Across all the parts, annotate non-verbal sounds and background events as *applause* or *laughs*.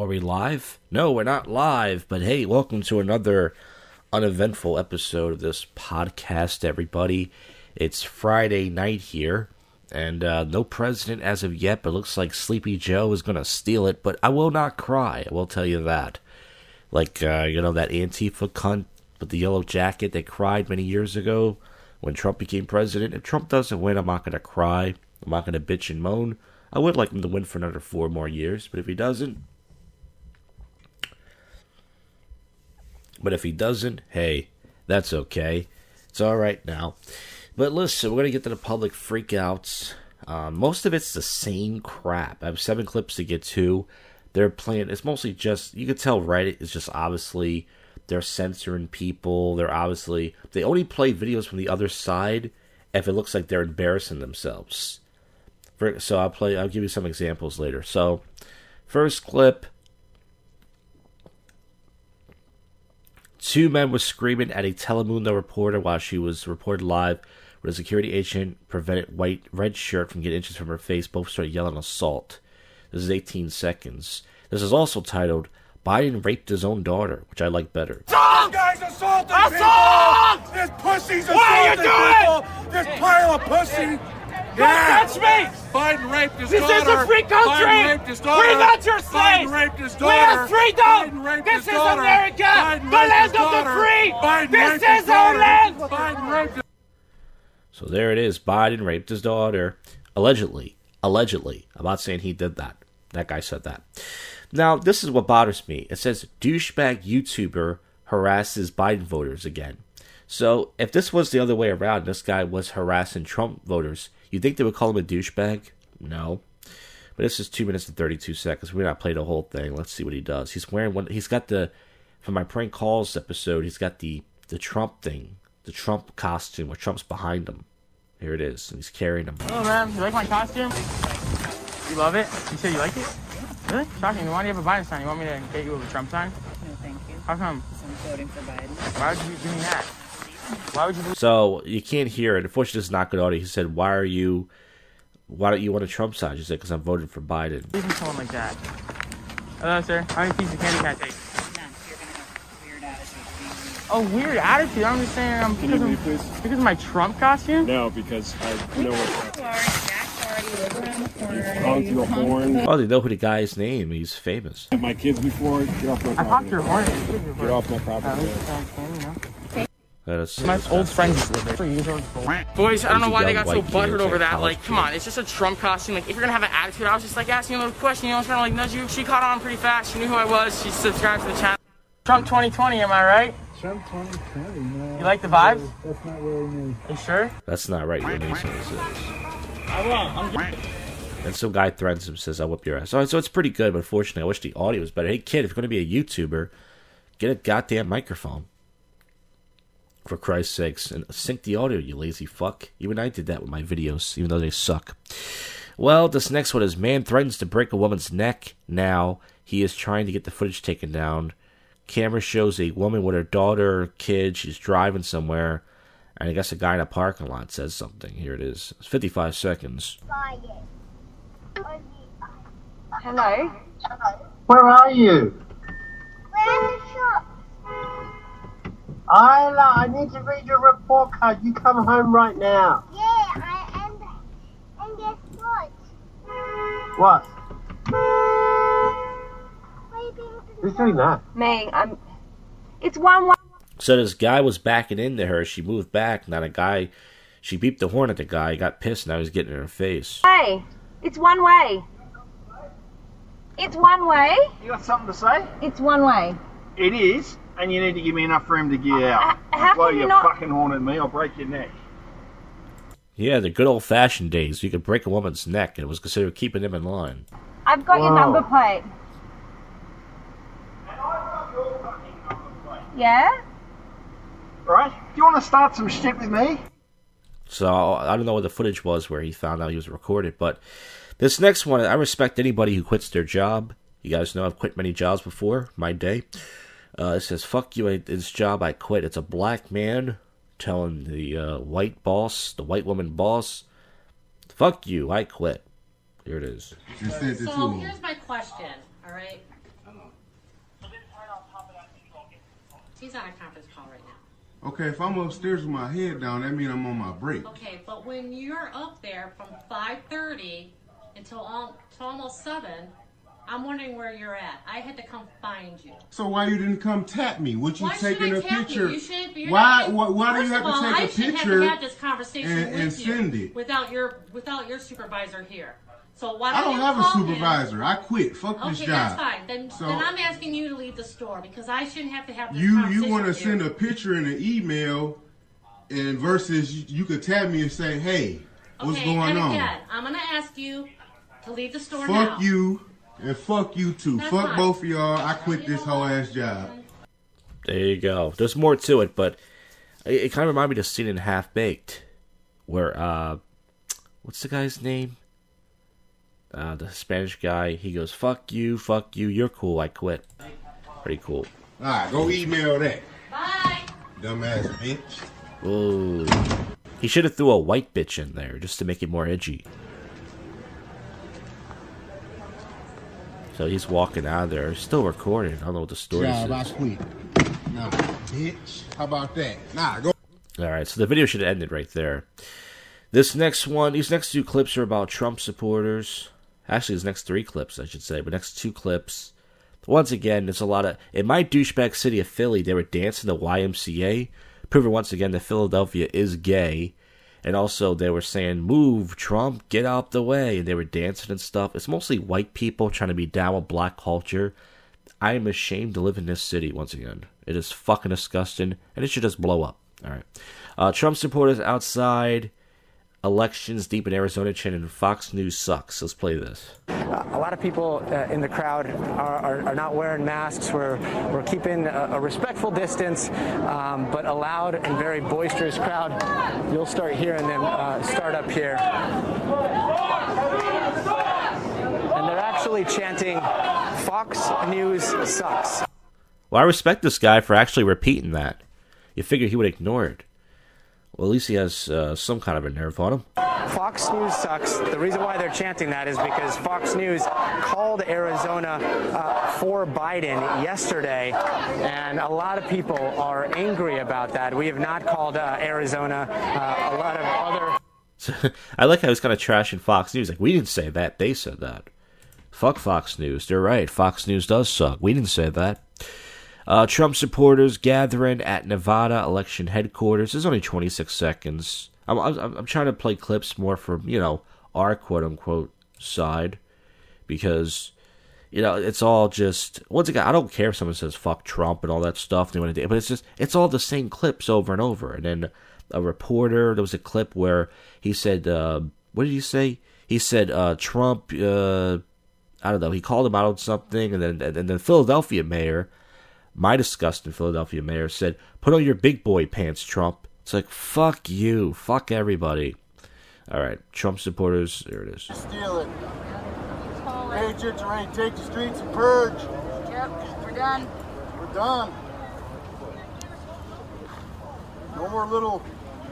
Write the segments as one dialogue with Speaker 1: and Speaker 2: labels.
Speaker 1: Are we live? No, we're not live, but hey, welcome to another uneventful episode of this podcast, everybody. It's Friday night here, and uh, no president as of yet, but looks like Sleepy Joe is going to steal it, but I will not cry, I will tell you that. Like, uh, you know, that Antifa cunt with the yellow jacket that cried many years ago when Trump became president. If Trump doesn't win, I'm not going to cry. I'm not going to bitch and moan. I would like him to win for another four more years, but if he doesn't, But if he doesn't, hey, that's okay. It's all right now. But listen, we're going to get to the public freakouts. Um, most of it's the same crap. I have seven clips to get to. They're playing, it's mostly just, you can tell Reddit is just obviously, they're censoring people. They're obviously, they only play videos from the other side if it looks like they're embarrassing themselves. For, so I'll play, I'll give you some examples later. So, first clip Two men were screaming at a Telemundo reporter while she was reported live, where a security agent prevented white red shirt from getting inches from her face. Both started yelling assault. This is 18 seconds. This is also titled Biden raped his own daughter, which I like better.
Speaker 2: Assault! This guy's assaulting assault! people! This pussy's assaulting what are you doing? people! This pile of pussy!
Speaker 3: Don't yeah. touch me!
Speaker 2: Biden raped his
Speaker 3: this
Speaker 2: daughter.
Speaker 3: This is a free country.
Speaker 2: Biden raped his daughter.
Speaker 3: We're not your slaves.
Speaker 2: Biden raped his daughter.
Speaker 3: We have freedom.
Speaker 2: Biden raped
Speaker 3: this
Speaker 2: his
Speaker 3: is
Speaker 2: daughter.
Speaker 3: America,
Speaker 2: Biden
Speaker 3: the land of the free.
Speaker 2: Biden
Speaker 3: this
Speaker 2: is
Speaker 3: our land.
Speaker 2: Biden raped his
Speaker 1: So there it is. Biden raped his daughter. Allegedly. Allegedly. I'm not saying he did that. That guy said that. Now, this is what bothers me. It says douchebag YouTuber harasses Biden voters again. So if this was the other way around, this guy was harassing Trump voters, you think they would call him a douchebag? No. But this is two minutes and thirty-two seconds. We're not playing the whole thing. Let's see what he does. He's wearing one. He's got the for my prank calls episode. He's got the the Trump thing, the Trump costume where Trump's behind him. Here it is, and he's carrying him.
Speaker 3: Oh man, you like my costume? You love it? You said you like it? Really? Shocking. Why do you have a Biden sign? You want me to get you a Trump sign?
Speaker 4: No, thank you.
Speaker 3: How come?
Speaker 4: I'm voting for Biden.
Speaker 3: Why would you do me that? Why would you? Do-
Speaker 1: so you can't hear it. Unfortunately, this is not good audio. He said, "Why are you? Why don't you want a Trump sign?" She said, "Because I'm voting for Biden."
Speaker 3: Even someone like that. Hello, sir. How many pieces of candy can I take? Oh, weird attitude. I'm just saying, um, because, of, because of my Trump costume.
Speaker 5: No, because I know what.
Speaker 4: Honk
Speaker 5: your horn.
Speaker 1: Oh, they know who the guy's name. He's famous.
Speaker 5: My kids before. Get off my property.
Speaker 3: I honked your horn.
Speaker 5: Get off my property.
Speaker 1: That's,
Speaker 3: my old friends live there. Boys, I don't know why they got so butthurt over that. Like, come on, it's just a Trump costume. Like, if you're gonna have an attitude, I was just like asking a little question. You know, I was trying to like nudge you. She caught on pretty fast. She knew who I was. She subscribed to the channel. Trump 2020, am I right?
Speaker 6: Trump 2020, no.
Speaker 3: You like the vibes?
Speaker 6: That's not really me.
Speaker 3: You sure?
Speaker 1: That's not right. Your name says
Speaker 3: I will. I'm
Speaker 1: and some guy threatens him, says, "I'll whip your ass." So, so it's pretty good, but unfortunately, I wish the audio was better. Hey, kid, if you're going to be a YouTuber, get a goddamn microphone. For Christ's sakes, and sync the audio, you lazy fuck. Even I did that with my videos, even though they suck. Well, this next one is man threatens to break a woman's neck. Now he is trying to get the footage taken down. Camera shows a woman with her daughter kid. She's driving somewhere, and I guess a guy in a parking lot says something. Here it is. It's 55 seconds.
Speaker 7: Hello.
Speaker 8: Where are you? Isla, I need to read your report card. You come home right now.
Speaker 7: Yeah, I and and guess what?
Speaker 8: What?
Speaker 7: What are you doing
Speaker 8: Who's doing that?
Speaker 7: Me, I'm. It's one one.
Speaker 1: So this guy was backing into her. She moved back. Now the guy, she beeped the horn at the guy. He got pissed. Now he's getting in her face.
Speaker 7: Hey, it's one way. It's one way.
Speaker 8: You got something to say?
Speaker 7: It's one way.
Speaker 8: It is, and you need to give me enough room to get out.
Speaker 7: Uh, how
Speaker 8: Blow
Speaker 7: can you
Speaker 8: your
Speaker 7: not-
Speaker 8: fucking horn at me, I'll break your neck.
Speaker 1: Yeah, the good old fashioned days. You could break a woman's neck, and it was considered keeping them in line.
Speaker 7: I've got your
Speaker 8: Wow.
Speaker 7: number plate. Yeah.
Speaker 8: Right? Do you want to start some shit with me?
Speaker 1: So I don't know what the footage was where he found out he was recorded, but this next one, I respect anybody who quits their job. You guys know I've quit many jobs before, my day. Uh, it says, "Fuck you, I, this job I quit." It's a black man telling the uh, white boss, the white woman boss, "Fuck you, I quit." Here it is.
Speaker 9: So here's my question. All right.
Speaker 4: He's on a conference call right now.
Speaker 9: Okay, if I'm upstairs with my head down, that means I'm on my break.
Speaker 4: Okay, but when you're up there from 5:30 until, until almost seven, I'm wondering where you're at. I had to come find you.
Speaker 9: So why you didn't come tap me? Would you
Speaker 4: Why should
Speaker 9: taking
Speaker 4: I
Speaker 9: a
Speaker 4: tap
Speaker 9: picture?
Speaker 4: You? You shouldn't be. you're
Speaker 9: why, why? Why do you have
Speaker 4: all,
Speaker 9: to
Speaker 4: I
Speaker 9: take a picture?
Speaker 4: Have to have this conversation
Speaker 9: and-
Speaker 4: with
Speaker 9: and
Speaker 4: you
Speaker 9: send it?
Speaker 4: without your without your supervisor here. So why
Speaker 9: I
Speaker 4: don't
Speaker 9: don't
Speaker 4: you
Speaker 9: have a
Speaker 4: call him?
Speaker 9: supervisor. I quit. Fuck
Speaker 4: Okay,
Speaker 9: this job.
Speaker 4: Okay, that's fine. Then,
Speaker 9: So-
Speaker 4: then I'm asking you to leave the store because I shouldn't have to have this
Speaker 9: You
Speaker 4: conversation
Speaker 9: you want to send a picture in an email, and versus you, you could tap me and say, "Hey, what's
Speaker 4: okay,
Speaker 9: going
Speaker 4: and
Speaker 9: on?"
Speaker 4: again, I'm gonna ask you to leave the store
Speaker 9: Fuck
Speaker 4: now.
Speaker 9: you and fuck you too.
Speaker 4: That's
Speaker 9: fuck
Speaker 4: fine.
Speaker 9: both of y'all. I quit this whole ass job.
Speaker 1: There you go. There's more to it, but it, it kind of reminded me of the scene in Half Baked, where uh, what's the guy's name? Uh, the Spanish guy. He goes, "Fuck you, fuck you. You're cool. I quit." Pretty cool.
Speaker 9: All right, go email that.
Speaker 4: Bye.
Speaker 9: Dumbass bitch.
Speaker 1: Ooh. He should have threw a white bitch in there just to make it more edgy. So he's walking out of there, still recording. I don't know what the story
Speaker 9: I
Speaker 1: is.
Speaker 9: quit. Nah, bitch. How about that? Nah, go.
Speaker 1: All right, so the video should have ended right there. This next one, these next two clips are about Trump supporters. Actually, these next three clips, I should say, but next two clips. Once again, there's a lot of. In my douchebag city of Philly, they were dancing the YMCA, proving once again that Philadelphia is gay. And also, they were saying, Move, Trump, get out the way. And they were dancing and stuff. It's mostly white people trying to be down with black culture. I am ashamed to live in this city once again. It is fucking disgusting, and it should just blow up. All right. Uh, Trump supporters outside. Elections deep in Arizona chanting Fox News sucks. Let's play this.
Speaker 10: a lot of people uh, in the crowd are, are, are not wearing masks. We're, we're keeping a, a respectful distance, um, but a loud and very boisterous crowd. You'll start hearing them uh, start up here. And they're actually chanting, Fox News sucks.
Speaker 1: Well, I respect this guy for actually repeating that. You figure he would ignore it. Well, at least he has uh, some kind of a nerve on him.
Speaker 10: Fox News sucks. The reason why they're chanting that is because Fox News called Arizona uh, for Biden yesterday, and a lot of people are angry about that. We have not called uh, Arizona. Uh, a lot of other. *laughs*
Speaker 1: I like how he's kind of trashing Fox News. Like, we didn't say that. They said that. Fuck Fox News. They're right. Fox News does suck. We didn't say that. Uh, Trump supporters gathering at Nevada election headquarters. There's only 26 seconds. I'm, I'm, I'm trying to play clips more from, you know, our quote unquote side because, you know, it's all just, once again, I don't care if someone says fuck Trump and all that stuff, they want to do, but it's just, it's all the same clips over and over. And then a reporter, there was a clip where he said, uh, what did he say? He said, uh, Trump, uh, I don't know, he called him out on something, and then, and then the Philadelphia mayor, my disgusting Philadelphia mayor said, "Put on your big boy pants, Trump." It's like fuck you, fuck everybody. All right, Trump supporters. There it is.
Speaker 11: Steal it. Patriots are ready to take the streets and purge.
Speaker 12: Yep, we're done.
Speaker 11: We're done. No more little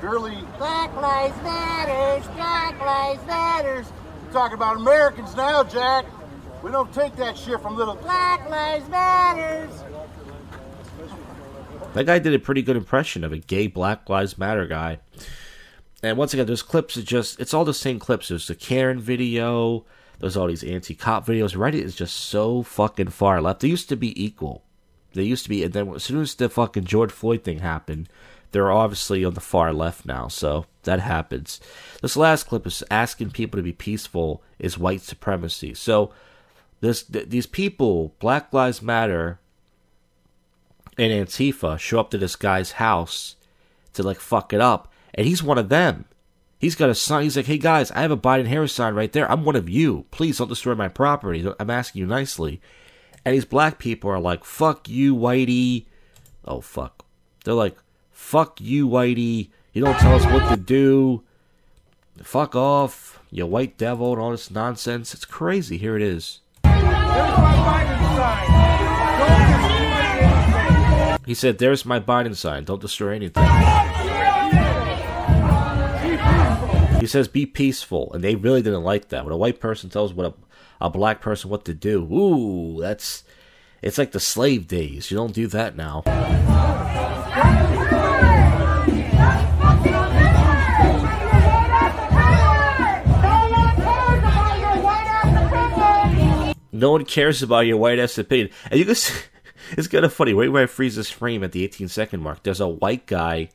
Speaker 11: girly Black Lives Matters, Black Lives Matters. We're talking about Americans now, Jack. We don't take that shit from little Black Lives Matters.
Speaker 1: That guy did a pretty good impression of a gay Black Lives Matter guy. And once again, those clips are just, it's all the same clips. There's the Karen video, there's all these anti cop videos. Reddit is just so fucking far left. They used to be equal. They used to be, and then as soon as the fucking George Floyd thing happened, they're obviously on the far left now. So that happens. This last clip is asking people to be peaceful is white supremacy. So this th- these people, Black Lives Matter, and Antifa show up to this guy's house to like fuck it up, and he's one of them. He's got a sign. He's like, "Hey guys, I have a Biden Harris sign right there. I'm one of you. Please don't destroy my property. I'm asking you nicely." And these black people are like, "Fuck you, Whitey." Oh fuck. They're like, "Fuck you, Whitey. You don't tell us what to do. Fuck off, you white devil," and all this nonsense. It's crazy. Here it is. He said, There's my Biden sign. Don't destroy anything. He says, Be peaceful. And they really didn't like that. When a white person tells what a, a black person what to do, ooh, that's. It's like the slave days. You don't do that now. No one cares about your white ass opinion. And you can see, it's kind of funny. Right where I freeze this frame at the 18 second mark, there's a white guy,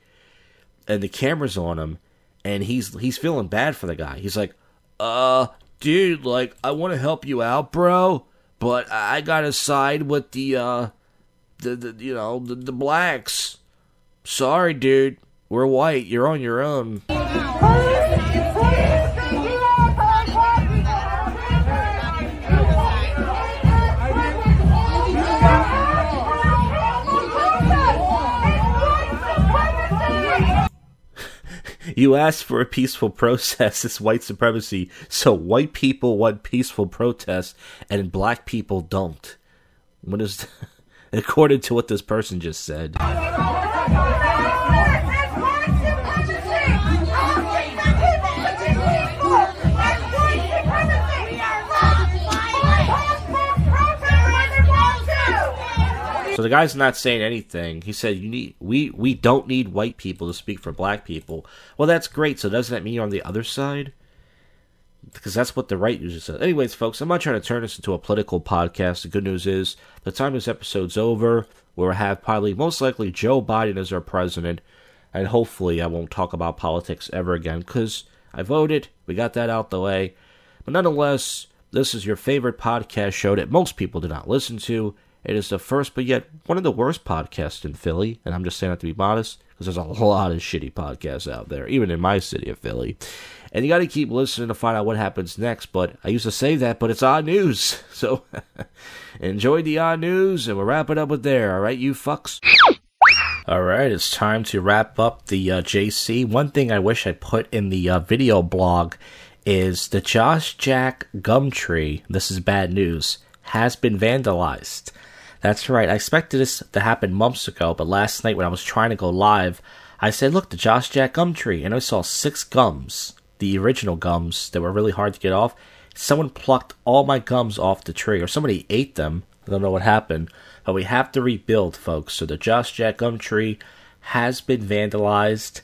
Speaker 1: and the camera's on him, and he's he's feeling bad for the guy. He's like, "Uh, dude, like I want to help you out, bro, but I gotta side with the uh, the, the you know the, the blacks. Sorry, dude, we're white. You're on your own." You asked for a peaceful protest. It's white supremacy. So white people want peaceful protests, and black people don't. What is, *laughs* according to what this person just said? So the guy's not saying anything. He said, "You need we we don't need white people to speak for black people." Well, that's great. So doesn't that mean you're on the other side? Because that's what the right usually says. Anyways, folks, I'm not trying to turn this into a political podcast. The good news is the time this episode's over, we'll have probably most likely Joe Biden as our president, and hopefully I won't talk about politics ever again because I voted. We got that out the way. But nonetheless, this is your favorite podcast show that most people do not listen to. It is the first, but yet one of the worst podcasts in Philly, and I'm just saying that to be modest, because there's a lot of shitty podcasts out there, even in my city of Philly. And you got to keep listening to find out what happens next. But I used to say that, but it's odd news. *laughs* So *laughs* enjoy the odd news, and we'll wrap it up with there. All right, you fucks. All right, it's time to wrap up the uh, JC. One thing I wish I put in the uh, video blog is the Josh Jack gum tree. This is bad news. Has been vandalized. That's right. I expected this to happen months ago, but last night when I was trying to go live, I said, look, the Josh Jack gum tree, and I saw six gums, the original gums that were really hard to get off. Someone plucked all my gums off the tree, or somebody ate them. I don't know what happened, but we have to rebuild, folks. So the Josh Jack gum tree has been vandalized,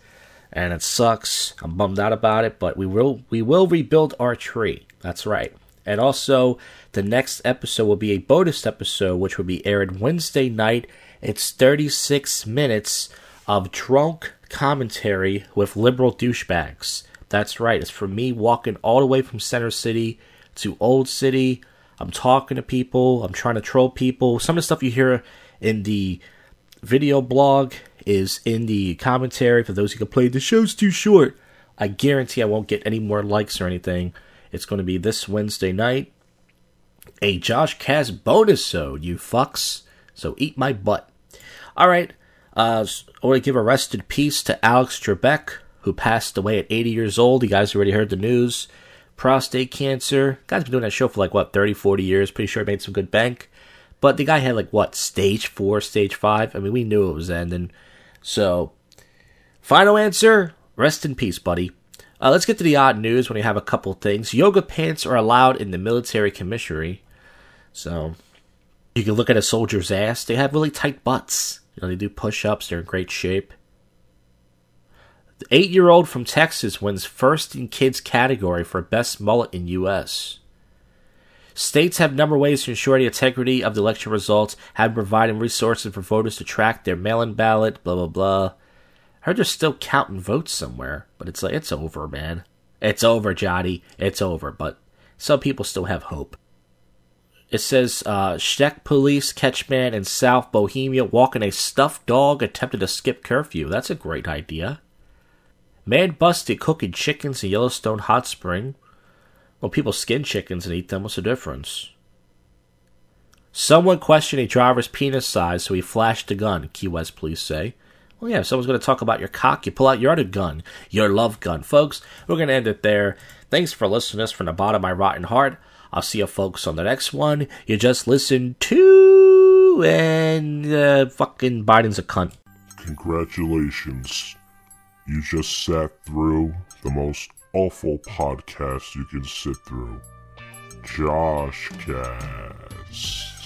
Speaker 1: and it sucks. I'm bummed out about it, but we will we will rebuild our tree. That's right. And also, the next episode will be a bonus episode, which will be aired Wednesday night. It's 36 minutes of drunk commentary with liberal douchebags. That's right. It's for me walking all the way from Center City to Old City. I'm talking to people. I'm trying to troll people. Some of the stuff you hear in the video blog is in the commentary for those who complain the show's too short. I guarantee I won't get any more likes or anything. It's going to be this Wednesday night. A Josh Cast bonus sode, you fucks. So eat my butt. All right. Uh, I want to give a rest in peace to Alex Trebek, who passed away at 80 years old. You guys already heard the news. Prostate cancer. Guy's been doing that show for like, what, 30, 40 years. Pretty sure made some good bank. But the guy had like, what, stage four, stage five? I mean, we knew it was ending. So, final answer rest in peace, buddy. Uh, let's get to the odd news when we have a couple things. Yoga pants are allowed in the military commissary. So, you can look at a soldier's ass. They have really tight butts. You know, they do push ups, they're in great shape. The eight year old from Texas wins first in kids category for best mullet in U.S. States have number ways to ensure the integrity of the election results, have providing resources for voters to track their mail in ballot, blah, blah, blah. I heard they're still counting votes somewhere, but it's like, it's over, man. It's over, Johnny. It's over, but some people still have hope. It says, uh, Czech police catch man in South Bohemia walking a stuffed dog attempted to skip curfew. That's a great idea. Man busted cooking chickens in Yellowstone hot spring. Well, people skin chickens and eat them. What's the difference? Someone questioned a driver's penis size, so he flashed a gun, Key West police say. Well, yeah, if someone's going to talk about your cock, you pull out your other gun, your love gun. Folks, we're going to end it there. Thanks for listening us from the bottom of my rotten heart. I'll see you folks on the next one. You just listened to, and uh, fucking Biden's a cunt.
Speaker 13: Congratulations. You just sat through the most awful podcast you can sit through. Josh Cast.